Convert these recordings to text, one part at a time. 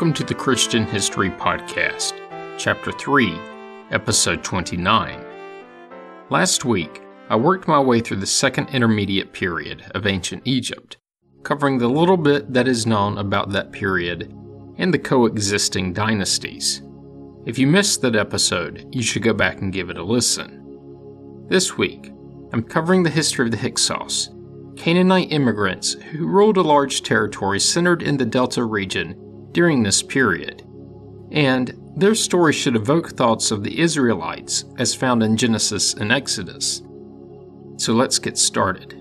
Welcome to the Christian History Podcast, Chapter 3, Episode 29. Last week, I worked my way through the Second Intermediate Period of ancient Egypt, covering the little bit that is known about that period and the coexisting dynasties. If you missed that episode, you should go back and give it a listen. This week, I'm covering the history of the Hyksos, Canaanite immigrants who ruled a large territory centered in the Delta region during this period. And their story should evoke thoughts of the Israelites as found in Genesis and Exodus. So let's get started.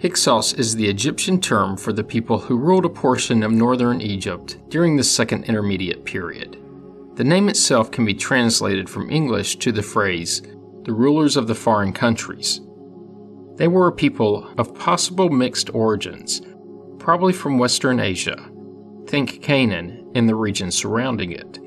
Hyksos is the Egyptian term for the people who ruled a portion of northern Egypt during the Second Intermediate Period. The name itself can be translated from English to the phrase, the rulers of the foreign countries. They were a people of possible mixed origins, probably from Western Asia, think Canaan and the region surrounding it.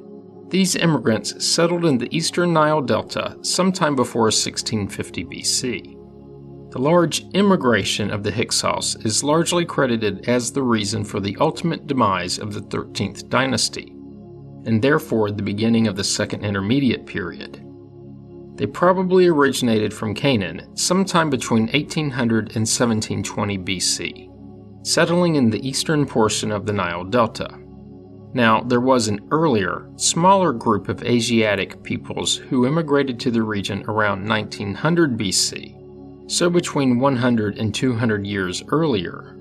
These immigrants settled in the eastern Nile Delta sometime before 1650 BC. The large immigration of the Hyksos is largely credited as the reason for the ultimate demise of the 13th dynasty, and therefore the beginning of the Second Intermediate Period. They probably originated from Canaan sometime between 1800 and 1720 BC settling in the eastern portion of the Nile Delta. Now, there was an earlier, smaller group of Asiatic peoples who immigrated to the region around 1900 BC, so between 100 and 200 years earlier.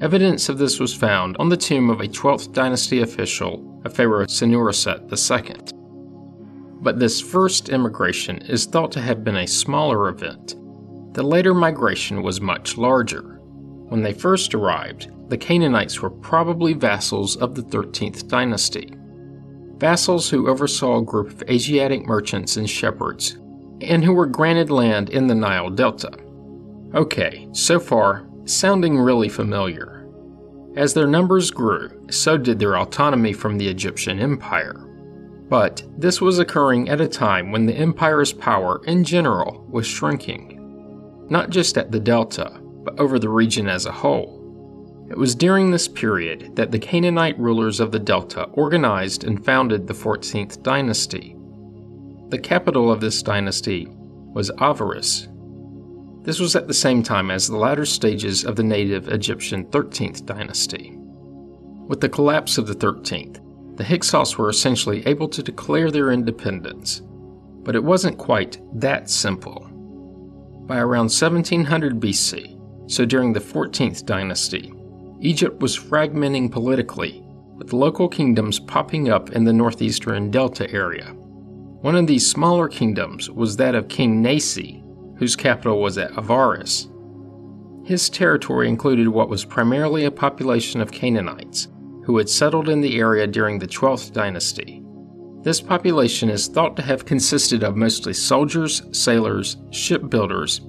Evidence of this was found on the tomb of a 12th dynasty official, a pharaoh Senusret II. But this first immigration is thought to have been a smaller event. The later migration was much larger. When they first arrived, the Canaanites were probably vassals of the 13th dynasty. Vassals who oversaw a group of Asiatic merchants and shepherds, and who were granted land in the Nile Delta. Okay, so far, sounding really familiar. As their numbers grew, so did their autonomy from the Egyptian Empire. But this was occurring at a time when the empire's power in general was shrinking. Not just at the Delta, but over the region as a whole. It was during this period that the Canaanite rulers of the Delta organized and founded the 14th dynasty. The capital of this dynasty was Avaris. This was at the same time as the latter stages of the native Egyptian 13th dynasty. With the collapse of the 13th, the Hyksos were essentially able to declare their independence. But it wasn't quite that simple. By around 1700 BC, so during the 14th dynasty, Egypt was fragmenting politically, with local kingdoms popping up in the northeastern delta area. One of these smaller kingdoms was that of King Nasi, whose capital was at Avaris. His territory included what was primarily a population of Canaanites who had settled in the area during the 12th dynasty. This population is thought to have consisted of mostly soldiers, sailors, shipbuilders,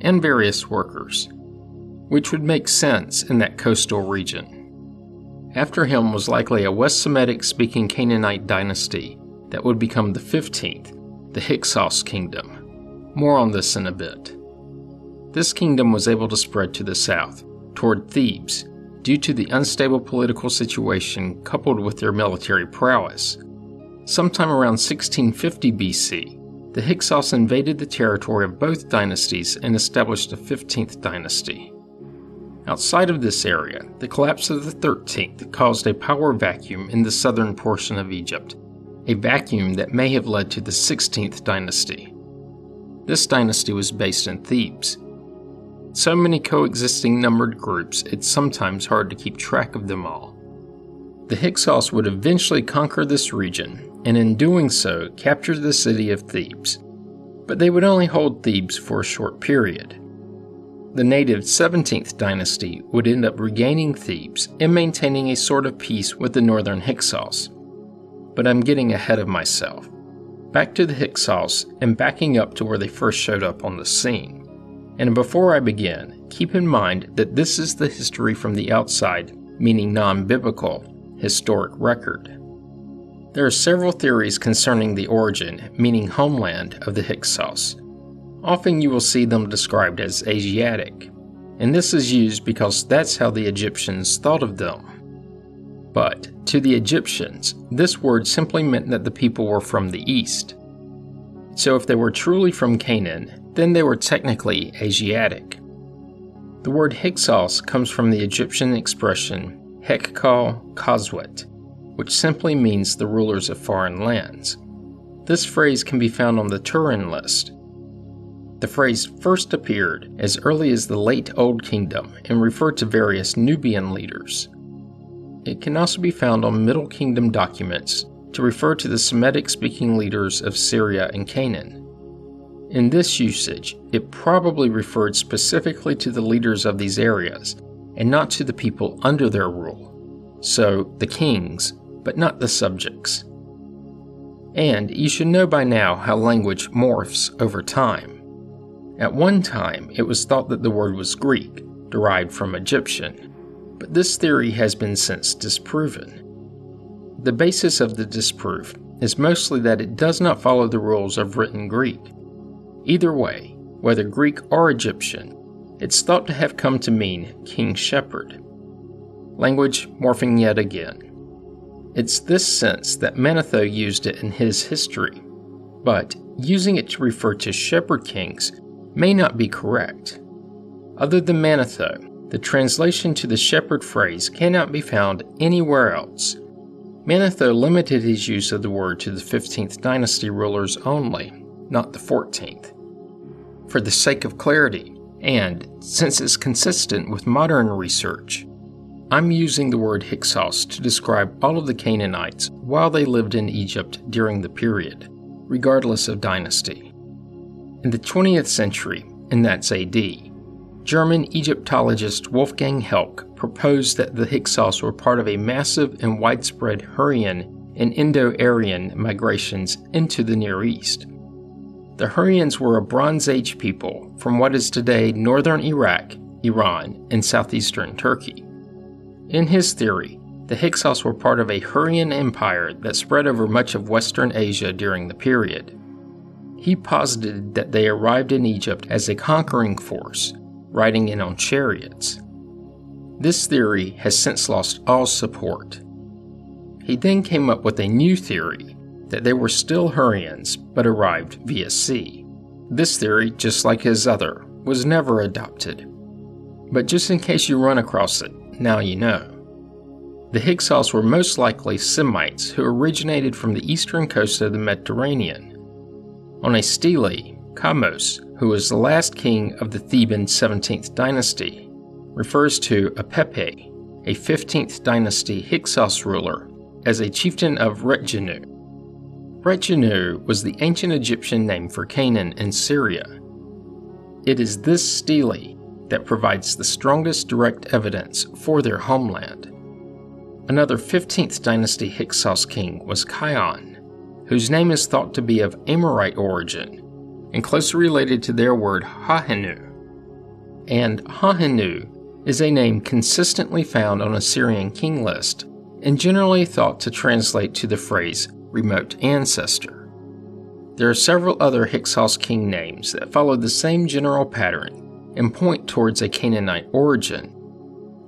and various workers which would make sense in that coastal region. After him was likely a West Semitic speaking Canaanite dynasty that would become the 15th, the Hyksos kingdom. More on this in a bit. This kingdom was able to spread to the south, toward Thebes, due to the unstable political situation coupled with their military prowess. Sometime around 1650 BC, the Hyksos invaded the territory of both dynasties and established a 15th dynasty. Outside of this area, the collapse of the 13th caused a power vacuum in the southern portion of Egypt, a vacuum that may have led to the 16th dynasty. This dynasty was based in Thebes. So many coexisting numbered groups, it's sometimes hard to keep track of them all. The Hyksos would eventually conquer this region, and in doing so, capture the city of Thebes. But they would only hold Thebes for a short period. The native 17th dynasty would end up regaining Thebes and maintaining a sort of peace with the northern Hyksos. But I'm getting ahead of myself. Back to the Hyksos and backing up to where they first showed up on the scene. And before I begin, keep in mind that this is the history from the outside, meaning non biblical, historic record. There are several theories concerning the origin, meaning homeland, of the Hyksos, Often you will see them described as Asiatic, and this is used because that's how the Egyptians thought of them. But to the Egyptians, this word simply meant that the people were from the east. So if they were truly from Canaan, then they were technically Asiatic. The word Hyksos comes from the Egyptian expression Hekhkal Khoswet, which simply means the rulers of foreign lands. This phrase can be found on the Turin list. The phrase first appeared as early as the late Old Kingdom and referred to various Nubian leaders. It can also be found on Middle Kingdom documents to refer to the Semitic speaking leaders of Syria and Canaan. In this usage, it probably referred specifically to the leaders of these areas and not to the people under their rule, so the kings, but not the subjects. And you should know by now how language morphs over time. At one time, it was thought that the word was Greek, derived from Egyptian, but this theory has been since disproven. The basis of the disproof is mostly that it does not follow the rules of written Greek. Either way, whether Greek or Egyptian, it's thought to have come to mean king shepherd. Language morphing yet again. It's this sense that Manetho used it in his history, but using it to refer to shepherd kings may not be correct. Other than Manetho, the translation to the shepherd phrase cannot be found anywhere else. Manetho limited his use of the word to the 15th dynasty rulers only, not the 14th. For the sake of clarity, and since it's consistent with modern research, I'm using the word Hyksos to describe all of the Canaanites while they lived in Egypt during the period, regardless of dynasty. In the 20th century, and that's AD, German Egyptologist Wolfgang Helck proposed that the Hyksos were part of a massive and widespread Hurrian and Indo Aryan migrations into the Near East. The Hurrians were a Bronze Age people from what is today northern Iraq, Iran, and southeastern Turkey. In his theory, the Hyksos were part of a Hurrian empire that spread over much of Western Asia during the period. He posited that they arrived in Egypt as a conquering force, riding in on chariots. This theory has since lost all support. He then came up with a new theory that they were still Hurrians but arrived via sea. This theory, just like his other, was never adopted. But just in case you run across it, now you know. The Hyksos were most likely Semites who originated from the eastern coast of the Mediterranean. On a stele, Kamose, who was the last king of the Theban 17th dynasty, refers to Apepi, a 15th dynasty Hyksos ruler, as a chieftain of Retjenu. Retjenu was the ancient Egyptian name for Canaan in Syria. It is this stele that provides the strongest direct evidence for their homeland. Another 15th dynasty Hyksos king was Kion, whose name is thought to be of Amorite origin and closely related to their word Hahenu. And Hahenu is a name consistently found on Assyrian king list and generally thought to translate to the phrase remote ancestor. There are several other Hyksos king names that follow the same general pattern and point towards a Canaanite origin.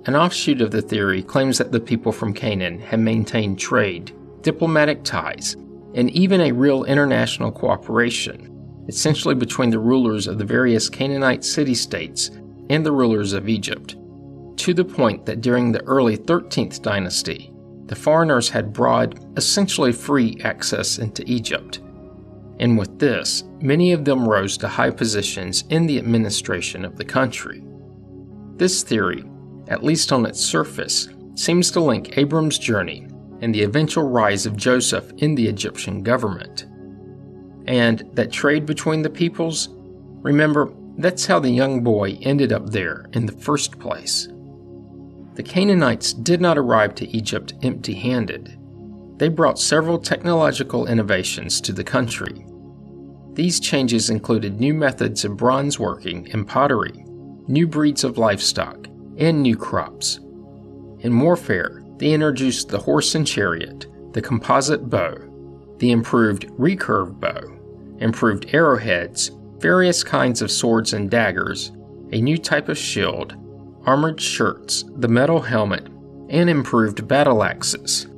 An offshoot of the theory claims that the people from Canaan had maintained trade, diplomatic ties, and even a real international cooperation, essentially between the rulers of the various Canaanite city states and the rulers of Egypt, to the point that during the early 13th dynasty, the foreigners had broad, essentially free access into Egypt and with this, many of them rose to high positions in the administration of the country. This theory, at least on its surface, seems to link Abram's journey and the eventual rise of Joseph in the Egyptian government. And that trade between the peoples? Remember, that's how the young boy ended up there in the first place. The Canaanites did not arrive to Egypt empty handed. They brought several technological innovations to the country, these changes included new methods of bronze working and pottery, new breeds of livestock, and new crops. In warfare, they introduced the horse and chariot, the composite bow, the improved recurve bow, improved arrowheads, various kinds of swords and daggers, a new type of shield, armored shirts, the metal helmet, and improved battle axes.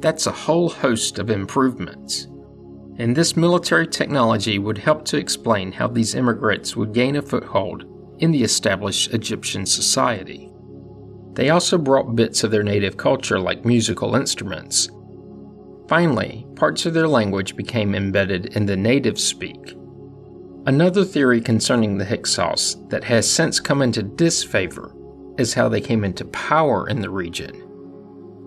That's a whole host of improvements. And this military technology would help to explain how these immigrants would gain a foothold in the established Egyptian society. They also brought bits of their native culture, like musical instruments. Finally, parts of their language became embedded in the native speak. Another theory concerning the Hyksos that has since come into disfavor is how they came into power in the region.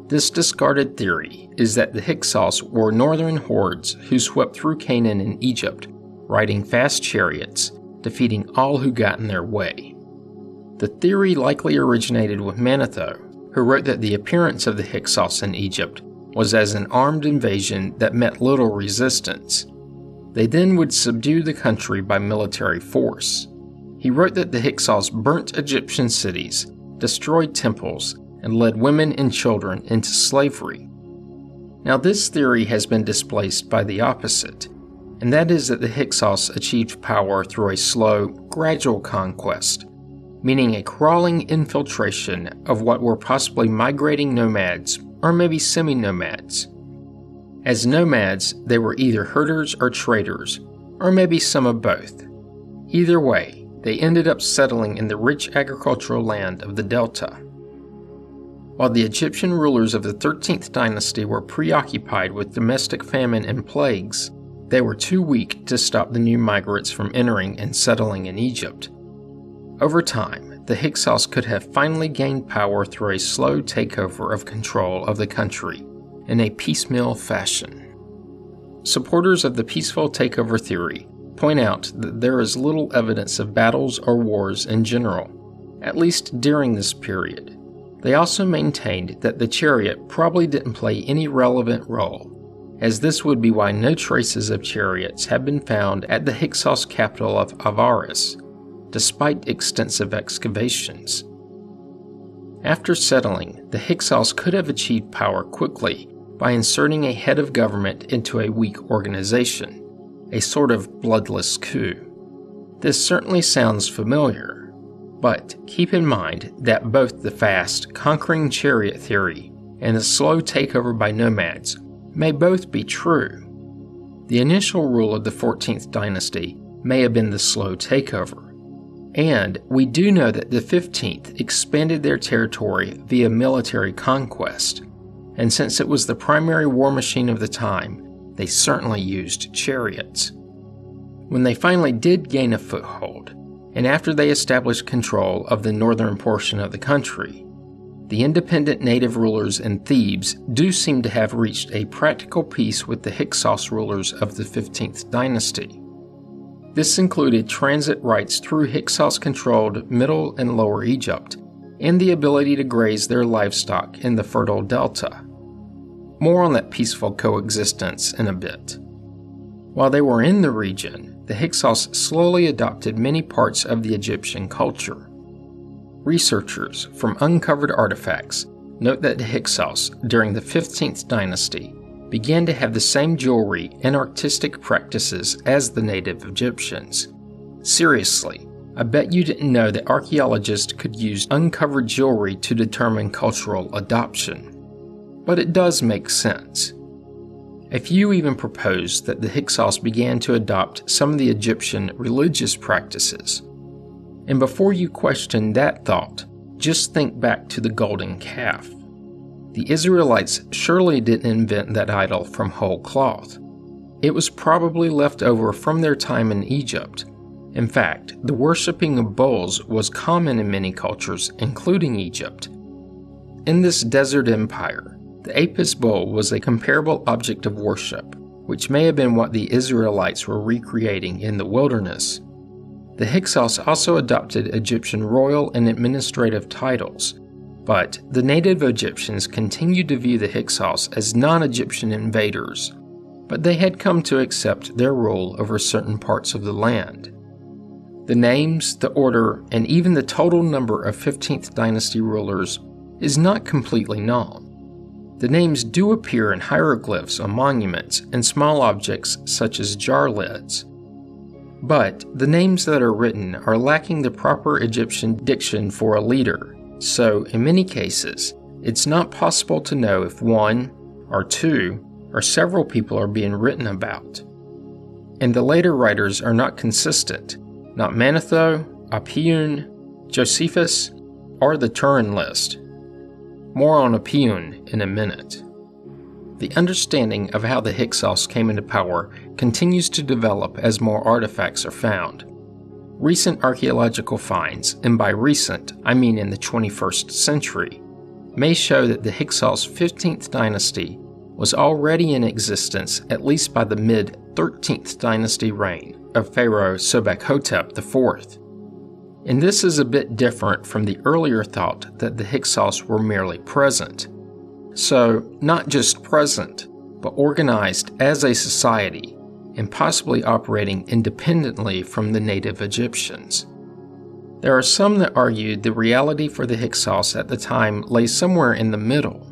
This discarded theory is that the Hyksos were northern hordes who swept through Canaan and Egypt, riding fast chariots, defeating all who got in their way. The theory likely originated with Manetho, who wrote that the appearance of the Hyksos in Egypt was as an armed invasion that met little resistance. They then would subdue the country by military force. He wrote that the Hyksos burnt Egyptian cities, destroyed temples, and led women and children into slavery. Now, this theory has been displaced by the opposite, and that is that the Hyksos achieved power through a slow, gradual conquest meaning a crawling infiltration of what were possibly migrating nomads or maybe semi nomads. As nomads, they were either herders or traders, or maybe some of both. Either way, they ended up settling in the rich agricultural land of the Delta. While the Egyptian rulers of the 13th dynasty were preoccupied with domestic famine and plagues, they were too weak to stop the new migrants from entering and settling in Egypt. Over time, the Hyksos could have finally gained power through a slow takeover of control of the country in a piecemeal fashion. Supporters of the peaceful takeover theory point out that there is little evidence of battles or wars in general, at least during this period. They also maintained that the chariot probably didn't play any relevant role, as this would be why no traces of chariots have been found at the Hyksos capital of Avaris, despite extensive excavations. After settling, the Hyksos could have achieved power quickly by inserting a head of government into a weak organization, a sort of bloodless coup. This certainly sounds familiar, but keep in mind that both the fast, conquering chariot theory and the slow takeover by nomads may both be true. The initial rule of the 14th dynasty may have been the slow takeover, and we do know that the 15th expanded their territory via military conquest, and since it was the primary war machine of the time, they certainly used chariots. When they finally did gain a foothold, and after they established control of the northern portion of the country, the independent native rulers in Thebes do seem to have reached a practical peace with the Hyksos rulers of the 15th dynasty. This included transit rights through Hyksos controlled Middle and Lower Egypt, and the ability to graze their livestock in the fertile delta. More on that peaceful coexistence in a bit. While they were in the region, the Hyksos slowly adopted many parts of the Egyptian culture. Researchers from uncovered artifacts note that the Hyksos, during the 15th dynasty, began to have the same jewelry and artistic practices as the native Egyptians. Seriously, I bet you didn't know that archaeologists could use uncovered jewelry to determine cultural adoption. But it does make sense. A few even propose that the Hyksos began to adopt some of the Egyptian religious practices. And before you question that thought, just think back to the golden calf. The Israelites surely didn't invent that idol from whole cloth. It was probably left over from their time in Egypt. In fact, the worshipping of bulls was common in many cultures, including Egypt. In this desert empire, the Apis bull was a comparable object of worship, which may have been what the Israelites were recreating in the wilderness. The Hyksos also adopted Egyptian royal and administrative titles, but the native Egyptians continued to view the Hyksos as non Egyptian invaders, but they had come to accept their rule over certain parts of the land. The names, the order, and even the total number of 15th dynasty rulers is not completely known. The names do appear in hieroglyphs on monuments and small objects such as jar lids. But the names that are written are lacking the proper Egyptian diction for a leader so, in many cases, it's not possible to know if one, or two, or several people are being written about. And the later writers are not consistent, not Manetho, Apion, Josephus, or the Turin list. More on Apion in a minute. The understanding of how the Hyksos came into power continues to develop as more artifacts are found. Recent archaeological finds, and by recent, I mean in the 21st century, may show that the Hyksos 15th dynasty was already in existence at least by the mid 13th dynasty reign of Pharaoh Sobek-Hotep IV. And this is a bit different from the earlier thought that the Hyksos were merely present. So, not just present, but organized as a society and possibly operating independently from the native Egyptians. There are some that argued the reality for the Hyksos at the time lay somewhere in the middle,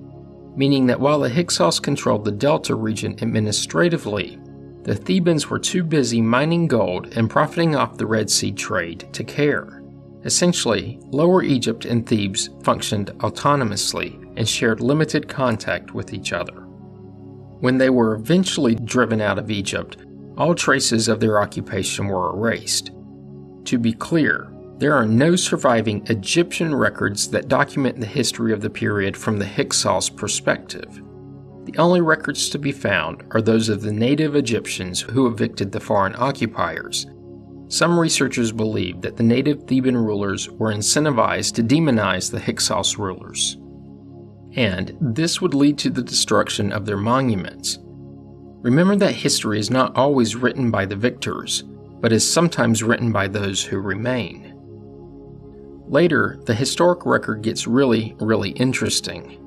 meaning that while the Hyksos controlled the Delta region administratively, the Thebans were too busy mining gold and profiting off the Red Sea trade to care. Essentially, Lower Egypt and Thebes functioned autonomously and shared limited contact with each other. When they were eventually driven out of Egypt, all traces of their occupation were erased. To be clear, there are no surviving Egyptian records that document the history of the period from the Hyksos perspective. The only records to be found are those of the native Egyptians who evicted the foreign occupiers. Some researchers believe that the native Theban rulers were incentivized to demonize the Hyksos rulers. And this would lead to the destruction of their monuments. Remember that history is not always written by the victors, but is sometimes written by those who remain. Later, the historic record gets really, really interesting.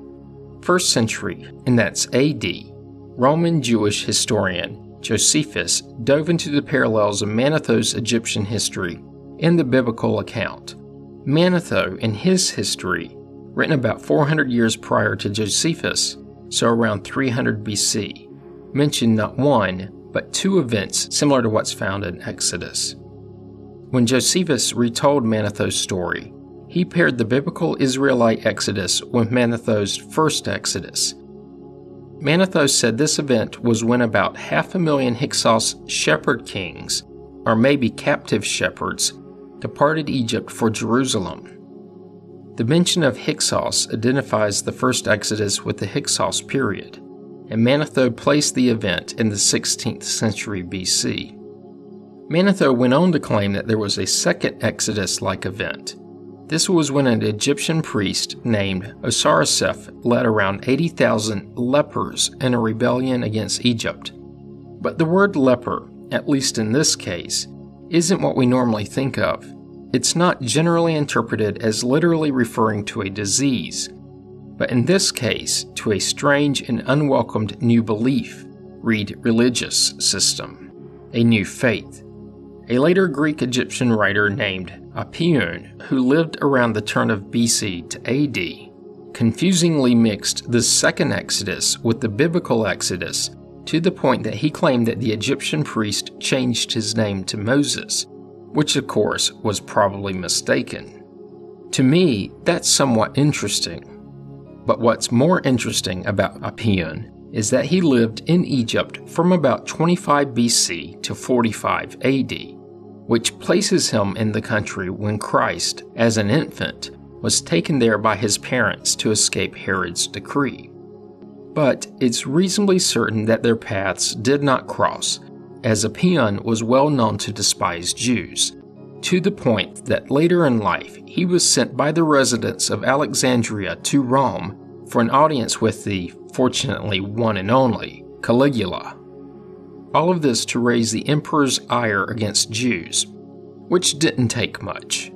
First century, and that's AD, Roman Jewish historian Josephus dove into the parallels of Manetho's Egyptian history and the biblical account. Manetho, in his history, written about 400 years prior to Josephus, so around 300 BC, mentioned not one, but two events similar to what's found in Exodus. When Josephus retold Manetho's story, he paired the biblical Israelite Exodus with Manetho's first Exodus. Manetho said this event was when about half a million Hyksos shepherd kings, or maybe captive shepherds, departed Egypt for Jerusalem. The mention of Hyksos identifies the first Exodus with the Hyksos period, and Manetho placed the event in the 16th century BC. Manetho went on to claim that there was a second Exodus like event. This was when an Egyptian priest named Osarseph led around 80,000 lepers in a rebellion against Egypt. But the word leper, at least in this case, isn't what we normally think of. It's not generally interpreted as literally referring to a disease, but in this case, to a strange and unwelcomed new belief, read religious system, a new faith. A later Greek Egyptian writer named Apion, who lived around the turn of BC to AD, confusingly mixed the second Exodus with the biblical Exodus to the point that he claimed that the Egyptian priest changed his name to Moses, which of course was probably mistaken. To me, that's somewhat interesting. But what's more interesting about Apion is that he lived in Egypt from about 25 BC to 45 AD, which places him in the country when Christ, as an infant, was taken there by his parents to escape Herod's decree. But it's reasonably certain that their paths did not cross, as Apion was well known to despise Jews, to the point that later in life he was sent by the residents of Alexandria to Rome for an audience with the, fortunately one and only, Caligula. All of this to raise the emperor's ire against Jews, which didn't take much.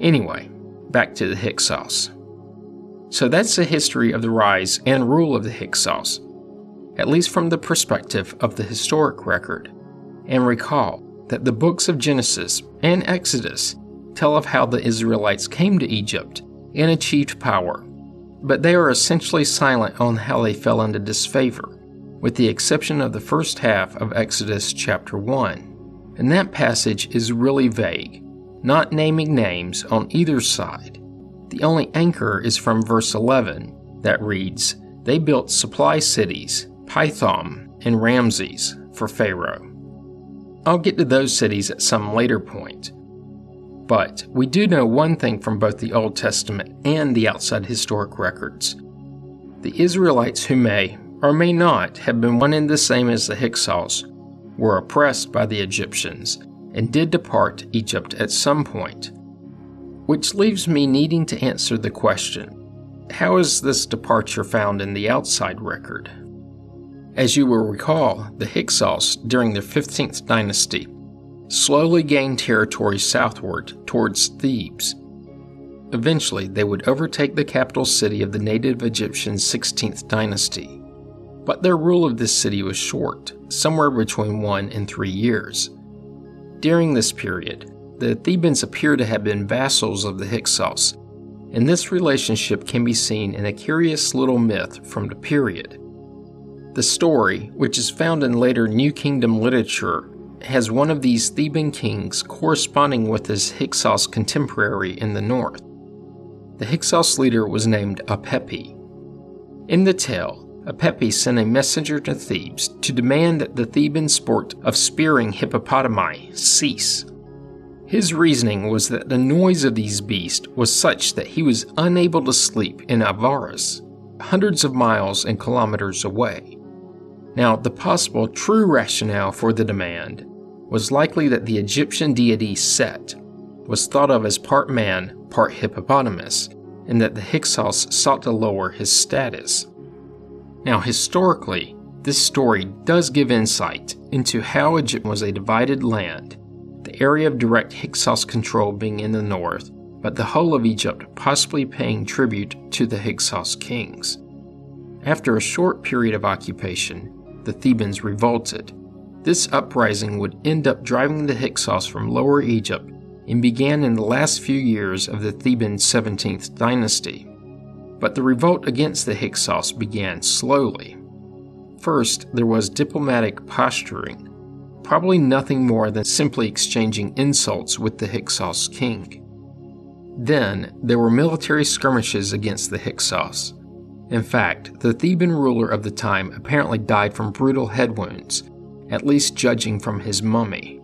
Anyway, back to the Hyksos. So that's the history of the rise and rule of the Hyksos, at least from the perspective of the historic record. And recall that the books of Genesis and Exodus tell of how the Israelites came to Egypt and achieved power, but they are essentially silent on how they fell into disfavor, with the exception of the first half of Exodus chapter 1. And that passage is really vague, not naming names on either side. The only anchor is from verse 11 that reads, They built supply cities, Pithom and Ramses, for Pharaoh. I'll get to those cities at some later point. But we do know one thing from both the Old Testament and the outside historic records. The Israelites who may, or may not, have been one and the same as the Hyksos, were oppressed by the Egyptians and did depart Egypt at some point. Which leaves me needing to answer the question how is this departure found in the outside record? As you will recall, the Hyksos, during the 15th dynasty, slowly gained territory southward towards Thebes. Eventually, they would overtake the capital city of the native Egyptian 16th dynasty. But their rule of this city was short, somewhere between one and three years. During this period, the Thebans appear to have been vassals of the Hyksos, and this relationship can be seen in a curious little myth from the period. The story, which is found in later New Kingdom literature, has one of these Theban kings corresponding with his Hyksos contemporary in the north. The Hyksos leader was named Apepi. In the tale, Apepi sent a messenger to Thebes to demand that the Theban sport of spearing hippopotami cease. His reasoning was that the noise of these beasts was such that he was unable to sleep in Avaris, hundreds of miles and kilometers away. Now, the possible true rationale for the demand was likely that the Egyptian deity Set was thought of as part man, part hippopotamus, and that the Hyksos sought to lower his status. Now, historically, this story does give insight into how Egypt was a divided land, the area of direct Hyksos control being in the north, but the whole of Egypt possibly paying tribute to the Hyksos kings. After a short period of occupation, the Thebans revolted. This uprising would end up driving the Hyksos from Lower Egypt and began in the last few years of the Theban 17th dynasty. But the revolt against the Hyksos began slowly. First, there was diplomatic posturing, probably nothing more than simply exchanging insults with the Hyksos king. Then, there were military skirmishes against the Hyksos. In fact, the Theban ruler of the time apparently died from brutal head wounds, at least judging from his mummy.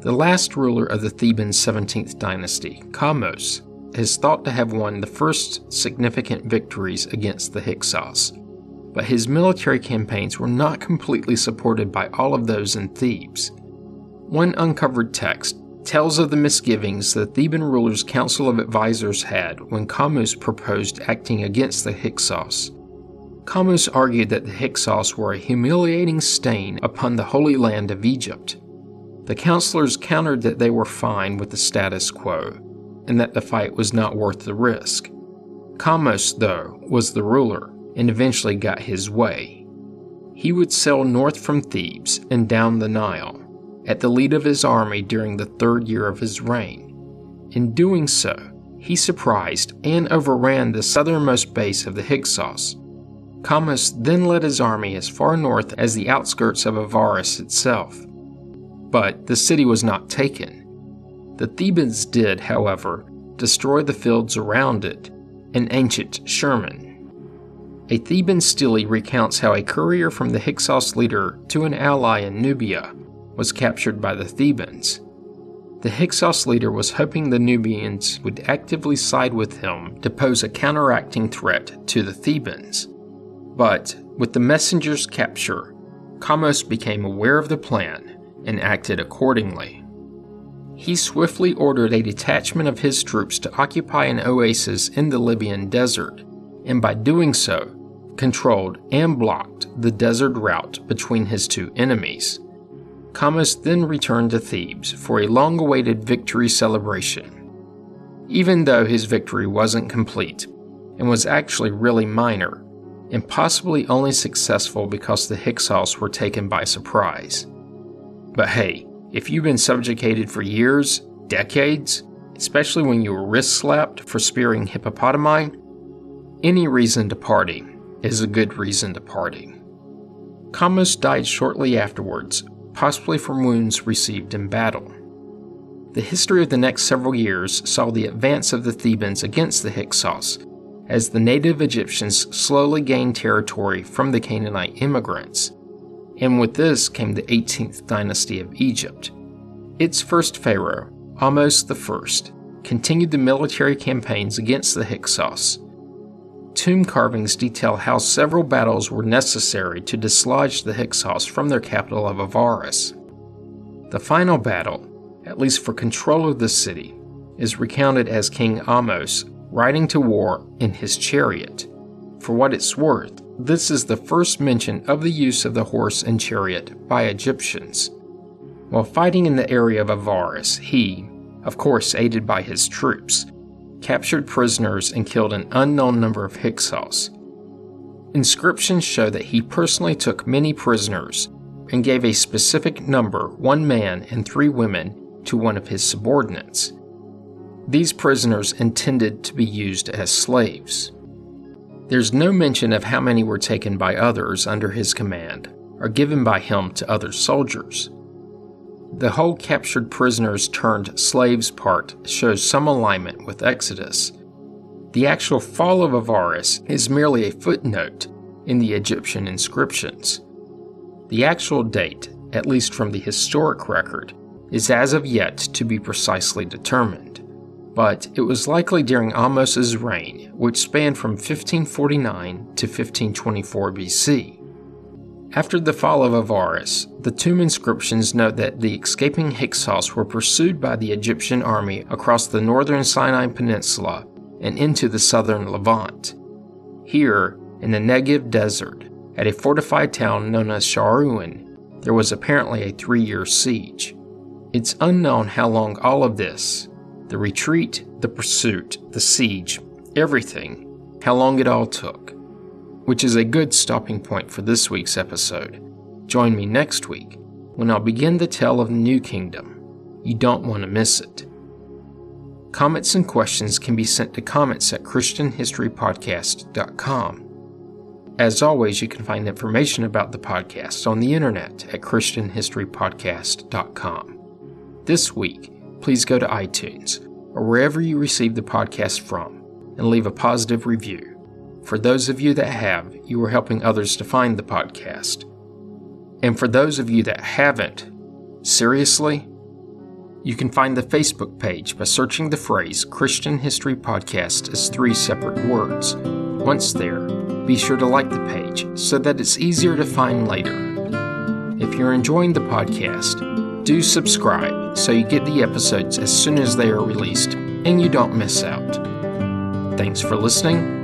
The last ruler of the Theban 17th dynasty, Kamose, is thought to have won the first significant victories against the Hyksos, but his military campaigns were not completely supported by all of those in Thebes. One uncovered text tells of the misgivings the Theban ruler's council of advisors had when Kamose proposed acting against the Hyksos. Kamose argued that the Hyksos were a humiliating stain upon the holy land of Egypt. The counselors countered that they were fine with the status quo, and that the fight was not worth the risk. Kamose, though, was the ruler and eventually got his way. He would sail north from Thebes and down the Nile, at the lead of his army during the third year of his reign. In doing so, he surprised and overran the southernmost base of the Hyksos. Kamose then led his army as far north as the outskirts of Avaris itself. But the city was not taken. The Thebans did, however, destroy the fields around it, an ancient Sherman. A Theban stele recounts how a courier from the Hyksos leader to an ally in Nubia was captured by the Thebans. The Hyksos leader was hoping the Nubians would actively side with him to pose a counteracting threat to the Thebans. But with the messenger's capture, Kamose became aware of the plan and acted accordingly. He swiftly ordered a detachment of his troops to occupy an oasis in the Libyan desert, and by doing so, controlled and blocked the desert route between his two enemies. Kamose then returned to Thebes for a long awaited victory celebration. Even though his victory wasn't complete and was actually really minor, and possibly only successful because the Hyksos were taken by surprise. But hey, if you've been subjugated for years, decades, especially when you were wrist slapped for spearing hippopotami, any reason to party is a good reason to party. Kamose died shortly afterwards possibly from wounds received in battle. The history of the next several years saw the advance of the Thebans against the Hyksos, as the native Egyptians slowly gained territory from the Canaanite immigrants. And with this came the 18th dynasty of Egypt. Its first pharaoh, Ahmose I, continued the military campaigns against the Hyksos. Tomb carvings detail how several battles were necessary to dislodge the Hyksos from their capital of Avaris. The final battle, at least for control of the city, is recounted as King Ahmose riding to war in his chariot. For what it's worth, this is the first mention of the use of the horse and chariot by Egyptians. While fighting in the area of Avaris, he, of course aided by his troops, captured prisoners and killed an unknown number of Hyksos. Inscriptions show that he personally took many prisoners and gave a specific number, one man and three women, to one of his subordinates. These prisoners intended to be used as slaves. There's no mention of how many were taken by others under his command or given by him to other soldiers. The whole captured prisoners turned slaves part shows some alignment with Exodus. The actual fall of Avaris is merely a footnote in the Egyptian inscriptions. The actual date, at least from the historic record, is as of yet to be precisely determined, but it was likely during Ahmose's reign, which spanned from 1549 to 1524 BC. After the fall of Avaris, the tomb inscriptions note that the escaping Hyksos were pursued by the Egyptian army across the northern Sinai Peninsula and into the southern Levant. Here, in the Negev desert, at a fortified town known as Sharuhen, there was apparently a three year siege. It's unknown how long all of this the retreat, the pursuit, the siege, everything how long it all took which is a good stopping point for this week's episode. Join me next week when I'll begin the tale of the New Kingdom. You don't want to miss it. Comments and questions can be sent to comments at ChristianHistoryPodcast.com. As always, you can find information about the podcast on the internet at ChristianHistoryPodcast.com. This week, please go to iTunes or wherever you receive the podcast from and leave a positive review. For those of you that have, you are helping others to find the podcast. And for those of you that haven't, seriously? You can find the Facebook page by searching the phrase Christian History Podcast as three separate words. Once there, be sure to like the page so that it's easier to find later. If you're enjoying the podcast, do subscribe so you get the episodes as soon as they are released and you don't miss out. Thanks for listening